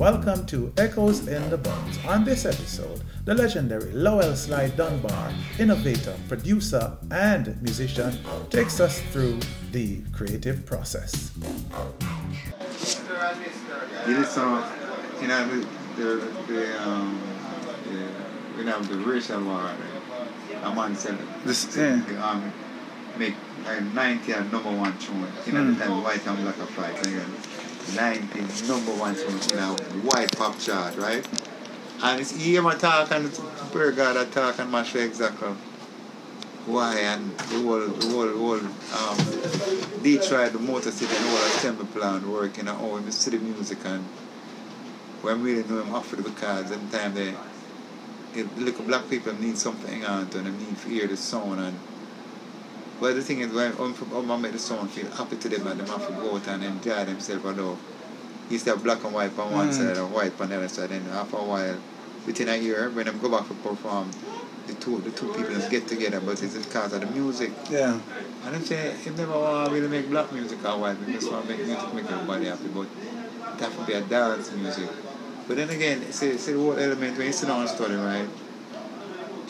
Welcome to Echoes in the Bones. On this episode, the legendary Lowell Sly Dunbar, innovator, producer, and musician, takes us through the creative process. You song, you know, the, the, the um, the, you know, the racial war. A man said, This- said yeah. the army make like 90 and number one tune. You know, Mm. the time white and black are fight. You know, 90 number one in a white pop chart, right? And it's, hear my talk and God I talk and my share exactly why and the whole, the whole, the whole um, Detroit, the Motor City and the whole assembly plan working and how we see the music and when we really know him after because at the time they it, look black people need something on and they need to hear the sound and but the thing is when um, um, I make the sound feel happy to them and them have to go out and enjoy themselves although you used to black and white on one Mm. side and white on the other side. And after a while within a year when them go back to perform the two the two people just get together but it's because of the music. Yeah. and them say if never want to really make black music or white we just want to make music make everybody happy but it have to be a dance music. But then again see, see the whole element when you sit down and study right?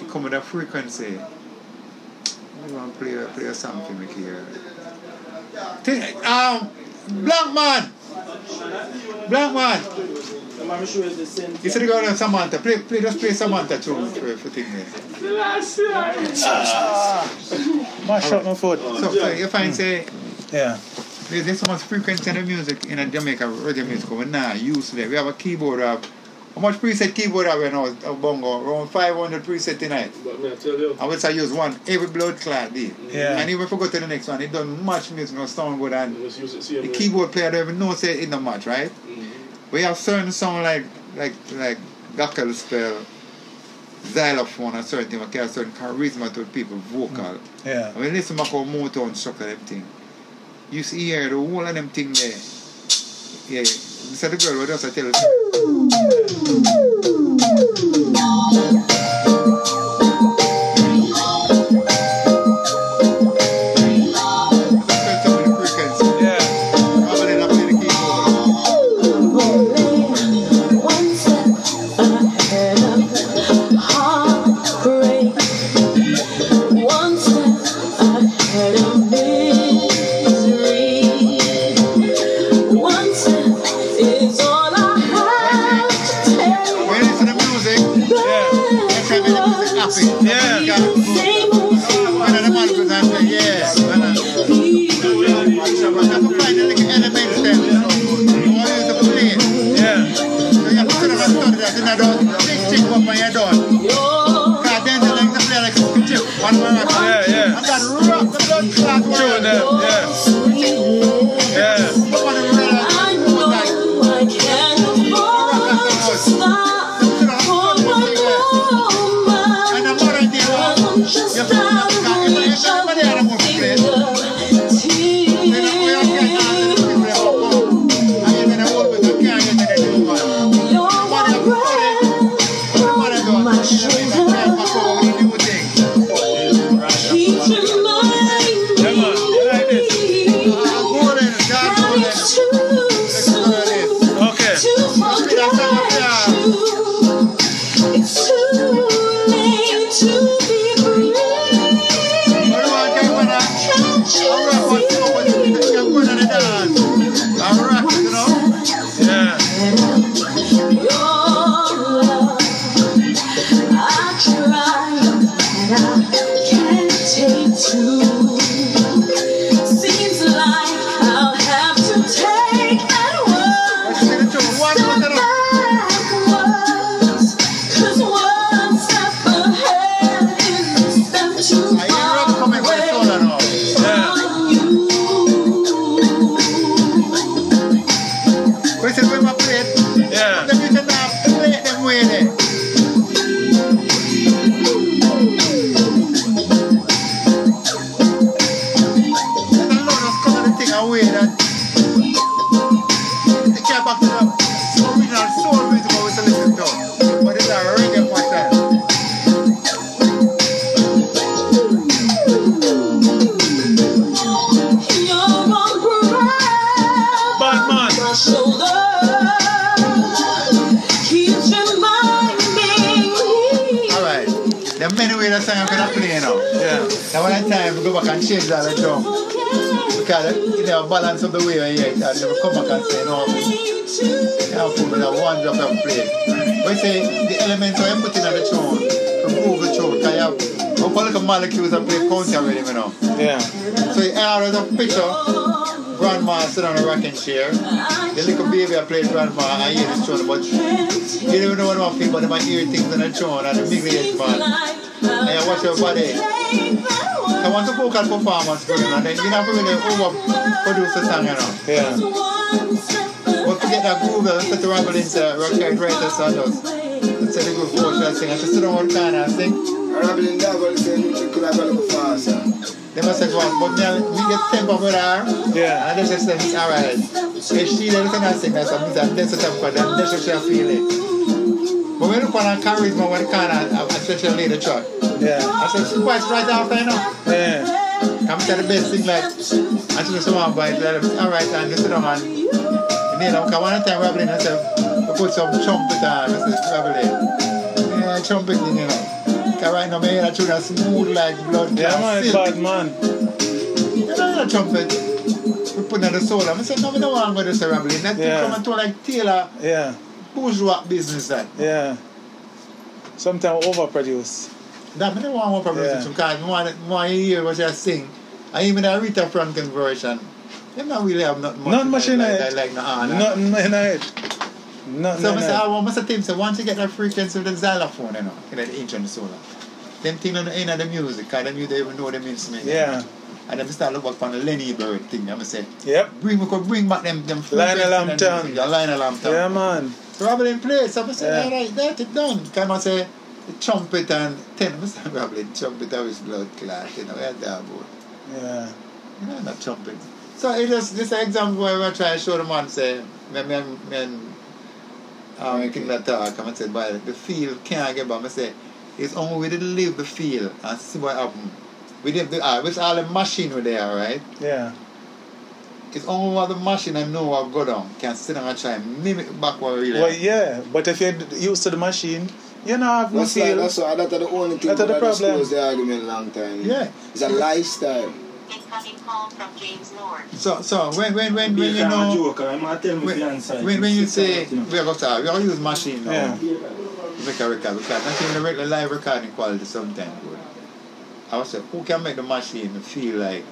It come with a frequency want to play, play for me here um black man black man I'm sure it's the same. you said you got Samantha play, play just play Samantha tune for, for thing there Mash up my foot. so, so you find say Yeah. There's, so much frequency in the music in a Jamaica reggae music we're nah use there. We have a keyboard of how much preset keyboard have we now uh, bongo? Around five hundred preset tonight. But me I tell you, I would say use one every blood clot day. Yeah. And even if we go to the next one, it done much music no sound good and let's use it. See the keyboard player don't even know say it not much, right? Mm-hmm. We have certain sound like like like gospel spell xylophone and certain thing, we carry certain charisma to people vocal. Mm. Yeah. When you listen to how Motown structure them thing, you see here the whole of them thing there. Yeah, this is the girl who just I way that they can't back to the original soul music we used to listen to. But it's a reggae pattern. Alright, there are many ways that song I'm gonna play now. Yeah. that one time, we go back and change that and jump. Because you know, balance of the way you hear and you come back and say, no, you have put with a one drop and play. But you say, the elements are you put in the tune, move the tune, because you have, we call it a molecules and play counter with him, you know. Yeah. So you have a picture, grandma sit on a rocking chair, the little baby I play grandma and hear this tune, but you don't even know what I'm feeling, but might hear things in the tune and the big age man. And you watch your body. I want to vocal performance for him and then you have to really overproduce the song, you know. Yeah. But forget that groove, uh, let's set the ramble into rock and write the song does. Let's set the groove for what sing. I just sit down one corner and sing. Rambling devil say you could have got a faster. They must say, well, but now we get tempo with her. Yeah. And they just say, it's alright. If she doesn't sing that sing, that's a music, that's a tempo, then that's what she'll feel it. But when you look on charisma, when you can, I especially lead the. Yeah. I said, she bites right after, you know. Yeah. Come tell the best thing like, I just want to bite, let them, alright, and you sit down and, you know, because one time Rabbling, I said, we put some trumpet on, I said, Rabbling, yeah, trumpet you know. Because right now, my head, I tune a smooth like blood. Yeah, man, silk. bad man. You know, the trumpet, we put on the soul. I said, no, we don't want to go to the Rabbling. That Yeah. thing come and to like Taylor, Yeah. Bourgeois business that. Yeah. Sometimes overproduce. That me don't want problems Yeah. you because I want, I want to hear what you sing. And even the Rita Franklin version, them not really have nothing much. Not much in like, it. Like, like, nah, nah. Nothing in it. Nothing So in it. I want to tell so once you get that frequency with the xylophone, you know, in the the solar, them things on the end of the music, because them you don't even know them instrument. Yeah. And then I start look back on the Lenny Bird thing, I'm say, Yep. bring, we could bring back them, them Lionel frequency and Hampton. music, Yeah, Lionel Hampton. Yeah, man. So Robin in place, I say, Yeah. all right, that's it done. Come and say, the trumpet and I say, Robin, trumpet of his blood clot, you know, where that boy. Yeah. You know, not trumpet. So it just this example where I try to show the man say me me me um making that talk and I said by the field can't get by. I say it's only we didn't leave the feel and see what happen. We didn't do, uh, which all the machine were there, right? Yeah. It's only what the machine I know I've go down can sit down and try and mimic back what really Well, happen. yeah. But if you're used to the machine, you know I've no That's like, feel. that's why that's the only thing That's the that problem. expose the argument a long time. Yeah. It's a lifestyle. Incoming call from James Lord. So so when when when, Be when a you kind of know joker. I'm not telling me when, the answer. when, when you say down, you know. we are going to we are use machine now. Yeah. to make a record because not even the regular live recording quality sometimes good. I was say, who can make the machine feel like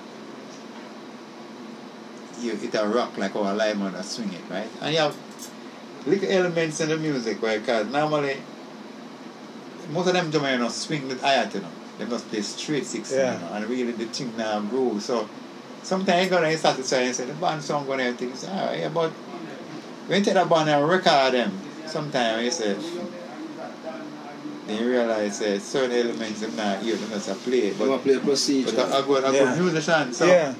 you it a rock like how a live man swing it, right? And you have little elements in the music where because normally most of them do you know swing with hi-hat, you know. They must play straight six, Yeah. you know, and really the thing now groove. So sometimes you go and start to try and say the band song going and everything, you say, alright, yeah, but when you take that band and record them, sometimes you say then you realize uh, certain elements them not here, them just a play. They want But, to play a procedure. but I, I go I Yeah. go musician. So Yeah.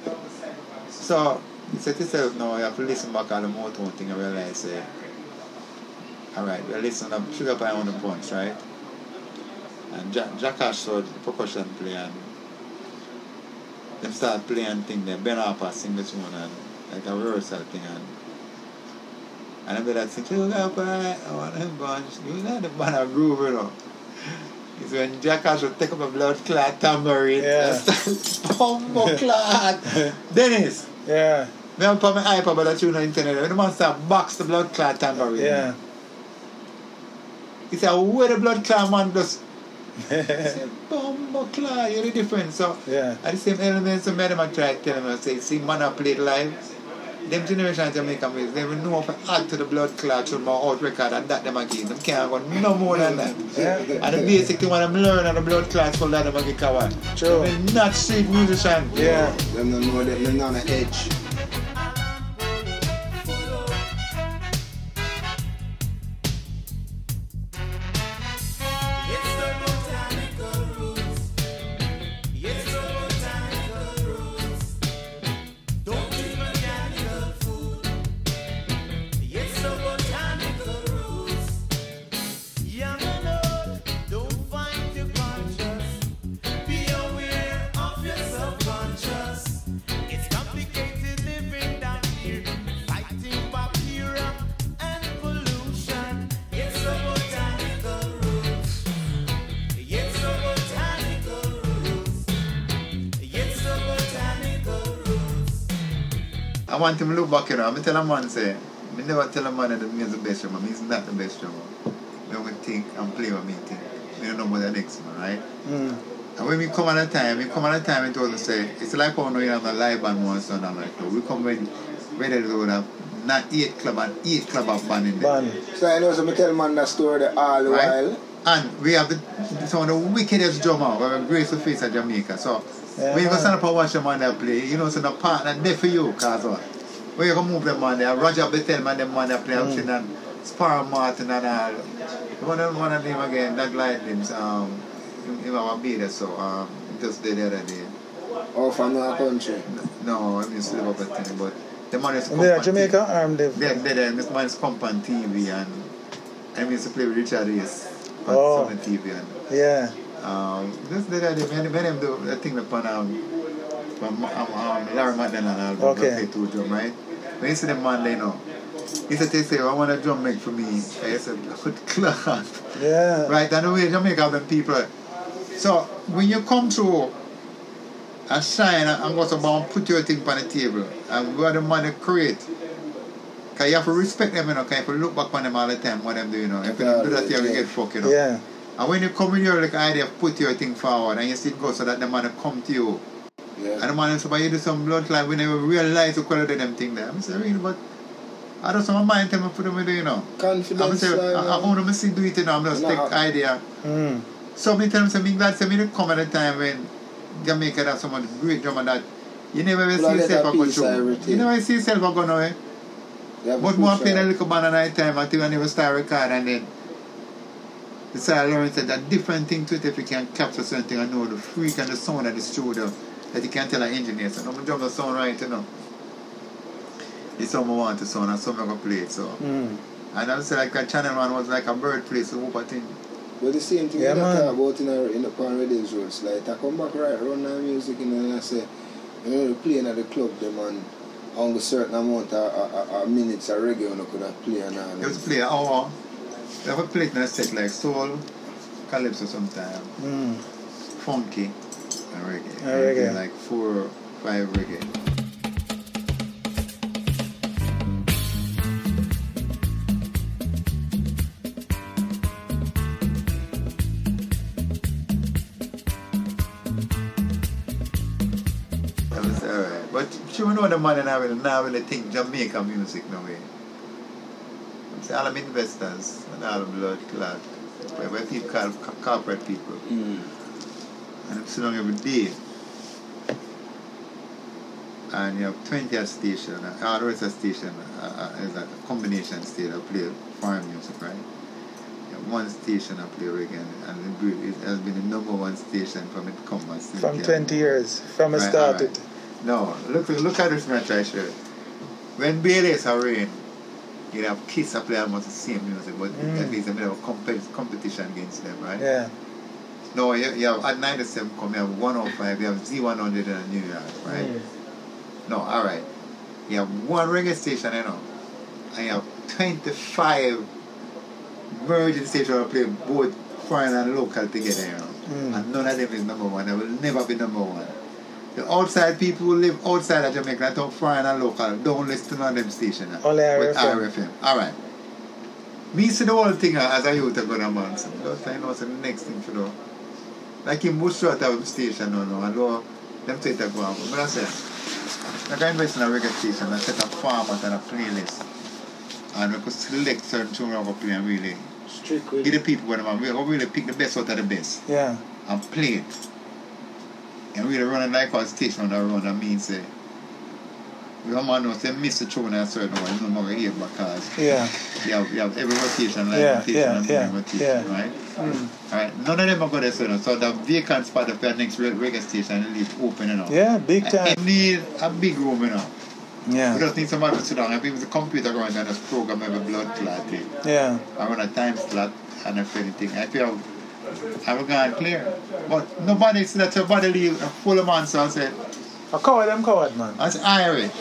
so you say to yourself now you have to listen back on the Motown thing and realize uh, alright, we listen to Sugar Pie Honey Bunch, right? And Jack, Jack Ashford the percussion play and them start playing thing then Ben Harper sing the tune and like a rehearsal thing and and then that sing Sugar Pie, I want him bunch, you know the band of groove, you know. It's when Jack Ashford take up a blood clot tambourine Yeah. and start bumbo clot. Dennis, Yeah. Me have put my iPad but I tune on the internet. When the man start box the blood clot tambourine. Yeah. He said, where the blood clot man just I said, bumbo clot, you're the difference. So Yeah. at the same elements some of them try to tell them, I say, see man I played live. Them generation Jamaican music, they will know if I add to the blood clot through my out record and that them again. Them can't go no more than that. Yeah. And the basic thing when I'm learning the blood clot for that them again cover. True. They're not street musician. Yeah. Them don't know that they're on the edge. Want him to look back, you know. I tell a man, say, I never tell a man that he's the best drummer. He's not the best drummer. I only think and play what me think. We don't know about the next man, right? Mm. And when we come at a time, we come at a time and told us say, it's like when you have a live band once and I'm like, no, we come when ready to have not eight club and eight club of band in there. Band. So I know some tell man that story the all the Right. while. And we have the, some of the wickedest drummer, we have a grace of face of Jamaica. So Yeah, when you go stand up and watch the man play, you know, so the partner there for you, cause what? When you go move them man there, Roger Bethel man, them man play, I'm saying, and Sparrow Martin and all. One of one of them again, Doug Lightnings, um, him have a beard, so um, just did the other day. Or from our country. No, I mean, still up at thing, but the man is And they are come on Jamaica TV. Dave. They're, they're, there, this man is come on TV and I used to play with Richard Ace on Oh. some TV and Yeah. Um, this the other day, when, when them do the thing upon um, um, um, Larry McDonald album, Okay. play two drum, right? When you see the man there now, he said, they say, I want a drum make for me. I said, good clock. Yeah. Right, and the way Jamaica have them people. So when you come through and shine and go to bar and put your thing on the table and what the money create. Cause you have to respect them, you know, cause if you look back on them all the time, what them do, you know. If you don't that, you will get fucked, you know. Yeah. And when you come with your like idea of put your thing forward and you still go so that the man come to you. Yeah. And the man say, but you do some blood clot, we never realize the quality of them thing there. I'm saying, really, but I don't my mind tell me put them with you know. I'm Confidence. say, I, I like, want to see do it, you know, I'm just No. take idea. Mm. So many times I'm glad to me to come at a time when Jamaica have some of the great drummer that you never ever Well, see let yourself that go peace through. everything. You never see yourself go nowhere. they have But to more push playing a out. little band at night time until I never start record and then decide learn that different thing to it if you can capture something and know the freak and the sound of the studio that you can tell an engineer. So I'm drum the sound right, you know. It's something I want to sound and something I go play it. So Mm. and I say like a channel man was like a bird place, so whoop a thing. But the same thing Yeah, yeah, man. talk about in, a, in the Pan Radios roads. Like, I come back right, run the music, and then I say, you know, playing at the club, them and on a certain amount of, of, of minutes of reggae, you could have play and all. You have to play an hour. You have it in a set like soul, calypso sometimes, Mm. funky, and reggae. And reggae. Like four, or five reggae. Alright. But you know the man and I will now really think Jamaica music no way. I'm saying all them investors and all the blood clot. Where people call corporate people. Mm. And I'm sitting every day. And you have 20 station, uh, or it's a station, uh, uh, is a combination station, I play foreign music, right? You have one station I play reggae, and it has been the number one station from it come From carry 20 years. From it Right, started. alright. No, look look at this man I show. When Bailey's are rain, you have Kiss a play almost the same music, but Mm. at least they have a compet- competition against them, right? Yeah. No, you, you have at 97 come, you have 105, you have Z100 in New York, right? Mm. No, alright. You have one reggae station, you know, and you have 25 merging stations that play both foreign and local together, you know. Mm. And none of them is number one. They will never be number one. The outside people who live outside of Jamaica, don't foreign and local, don't listen to of them stations. Only With RFM. RFM. Alright. Me see the whole thing uh, as a youth ago, a man. So I know the next thing for do. Like in Bush Road, have a station now, no, and though them say that go on. But I say, like I invest in a reggae station and set a format and a playlist. And we could select certain tunes we go play and really Strict with give the people what they want. We really pick the best out of the best Yeah. and play it. And really run it like our station on the run, that means say, we don't man know say miss the tune at a certain one, no more here because Yeah. you have, you have every rotation, like Yeah, rotation yeah, and yeah, rotation, yeah. right? Mm. Alright, none of them are going to say no. So the vacant spot of your next re- reggae station and leave open, you know. Yeah, big time. You need a big room, you know. We just need somebody to sit down and be with the computer going and just program every blood clot thing. Yeah. I run a time slot and if anything. I feel I'm going clear. But nobody said that your body leave a full of man, so I said, A coward, them coward, man. that's Irish.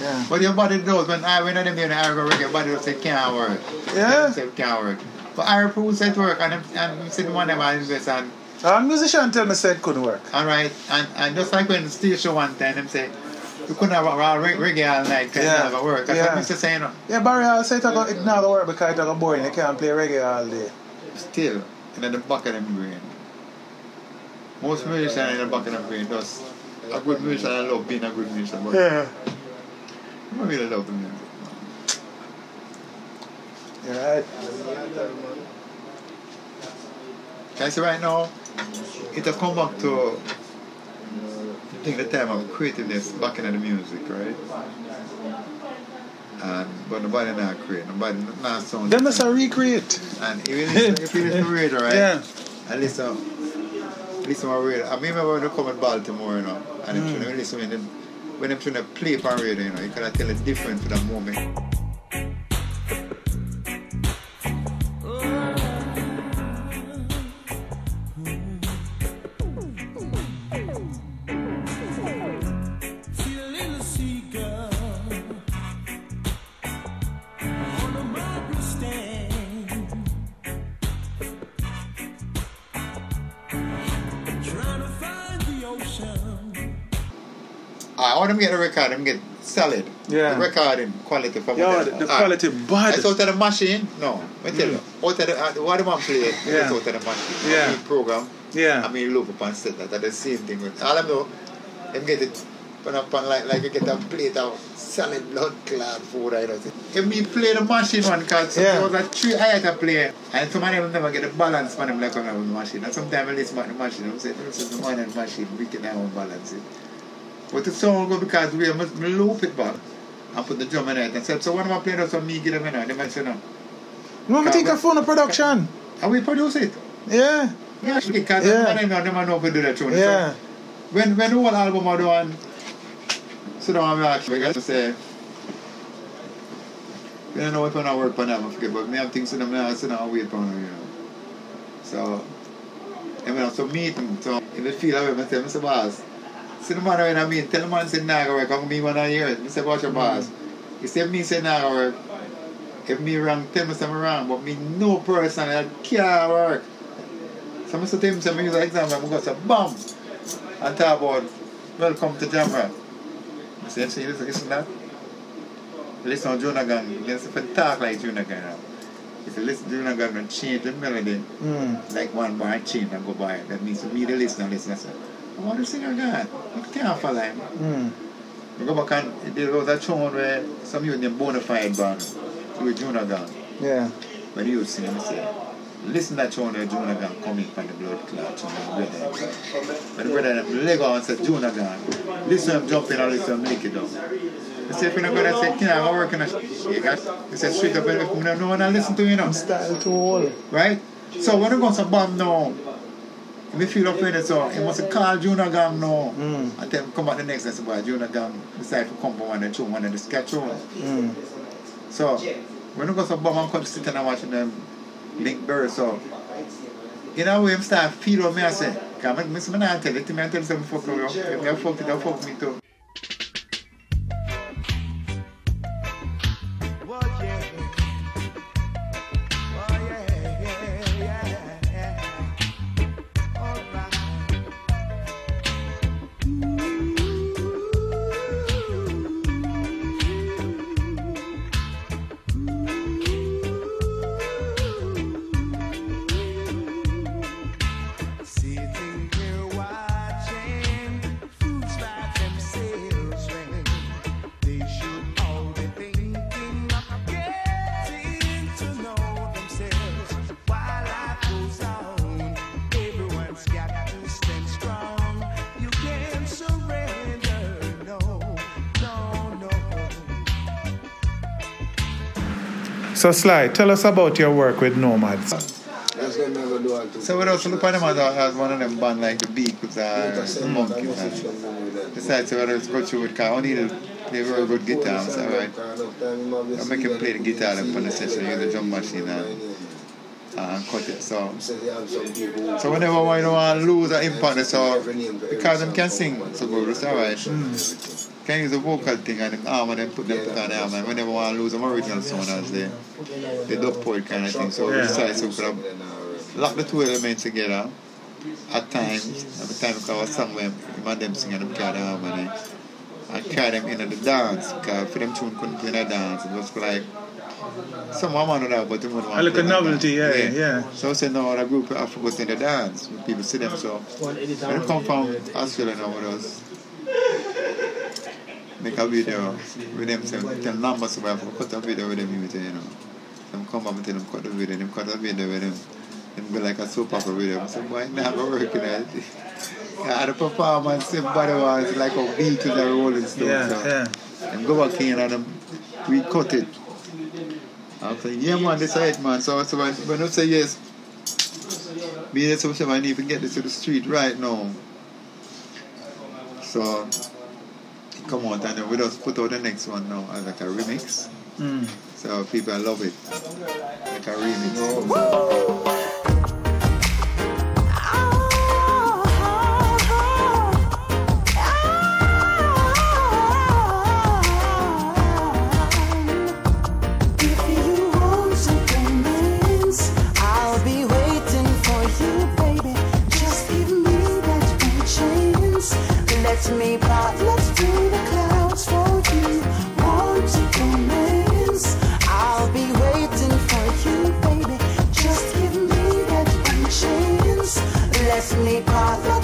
Yeah. But your body knows when I when them in Irish reggae, your body will say can't work. Yeah. Say can't work. But Irish people say it work and and them sit one of them and invest and A musician tell me said couldn't work. alright and, and just like when the station one time them say you couldn't have a a reggae all night because Yeah. yeah. never work. That's Yeah. what Mr. saying. Yeah, Barry Hall say not it's not work because it's boring. You can't play reggae all day. Still, in the back of them brain. Most musicians in the back of them brain does. A good musician, I love being a good musician, but Yeah. I don't really love the music. You're right. Can I say right now, it has come back to I think the time of creativeness back in the music, right? And but nobody now create, nobody now sound. Them must recreate. And if you listen, if you listen to radio, right? Yeah. And listen, listen to radio. I remember when they come in Baltimore, you know, and Mm. when listen when them when to play for radio, you know, you can tell it's different for the moment. Them get the record, them get solid. Yeah. The recording quality from Yo, the, the quality bad. It's out of the machine? No. I tell you. Out of the, uh, what the man play, Mm. Yeah. it's out of the machine. Yeah. I mean, program. Yeah. I mean, loop up and set that. That's the same thing. With, all I know, them get it put up on like, like you get a plate of solid blood clot food. I don't think. If me play the machine one, because Yeah. there was a three I had to play, and some of them never get the balance for them like on the machine. And sometimes I listen to the machine, I say, this is the machine, we can have balance it. But the song go because we must loop it back and put the drum in it and said, so when am I playing that song, me give them in it? They might say no. You want to take a phone of production? And we produce it. Yeah. Yeah, because Yeah. yeah. them know them how to do that tune. Yeah. So when when the whole album are done, and me ask me guys to say, we don't know if I'm not work on them, I forget, but me have things in them now, sit down and wait for them, you know. So, I mean, so meeting, so if you feel that way, I say, Mr. Boss, man when I mean, tell the man say, work, I'm me one of years. I say, what's your boss? He said, me say. If me wrong, tell me something wrong, but me no person that can't work. So I tell him, say, me use an example, I'm going to say, bam, and talk about, welcome to Jamrock. I said, see, listen, listen that. Listen to Junior Gong, listen to talk like now. If you listen to Junior Gong and change the melody, Mm. like one bar change and go by it, that means me the listener listen and say, I want to sing again. You can't follow him. Mm. We go back and there was a tune where some youth named Bonafide band, with Junior Gong. Yeah. When you sing and say, listen that tune where Junior Gong coming from the blood clot tune and brother. When the brother them leg on and say Junior Gong, listen him jump in and listen him lick it up. I say if you're not going to say, can I work in a shake? He said, straight up, if you know and listen to you know. Style too old. Right? So when you go to bomb now, you feel offended, so you must call Junior Gong now. Mm. And then come back the next day, say, boy, Junior Gong decide to come for one of the tune, one of the sketch tunes. Mm. So, when you go to Bum and come sit and watch them link birds, so, in a way, I'm start feel what me I say. Because I'm I'm not tell it to me, I tell fuck with you. If you fuck it, you fuck me too. So Sly, tell us about your work with Nomads. That's what I'm going to do. all too. So, we're also look at them as, one of them band like the Beatles or uh, the Monkees. And sure about that. decide to with because need to play very good guitar. So, alright. I make him play the guitar then for the session, use the drum machine and, and cut it. So, So whenever I don't want to lose an impact, so because them can sing so good, it's alright. Mm. Can use the vocal thing and the arm and then put them put on the arm and whenever I want to lose some original sound as the the dub poet kind of thing. So we Yeah. decide to put up, lock the two elements together at times. At the time because I was somewhere him and them singing them carry the harmony. and carry them into the dance. Because for them tune couldn't play in a dance. It was like some woman would have, but they wouldn't want A to little a novelty, dance. yeah, yeah. So I said, no, that group have to go in the dance. People see them, so One edit when they come from Australia now with us, make a video with them, say, tell numbers so we have to cut a video with them, you know. Them come up and tell them cut the video, them cut a video with them. Them go like a soap opera video. I said, boy, never working at it. Yeah, the performance, everybody was like a Beatles and Rolling Stones. Yeah, so. yeah. And go back in and them, we cut it. I'm saying, yeah man, this is it man. So, so when, when I say yes, me and some I need to get this to the street right now. So come on and then we just put out the next one now as like a remix. Mm. So people love it. Like a remix. Let's do the clouds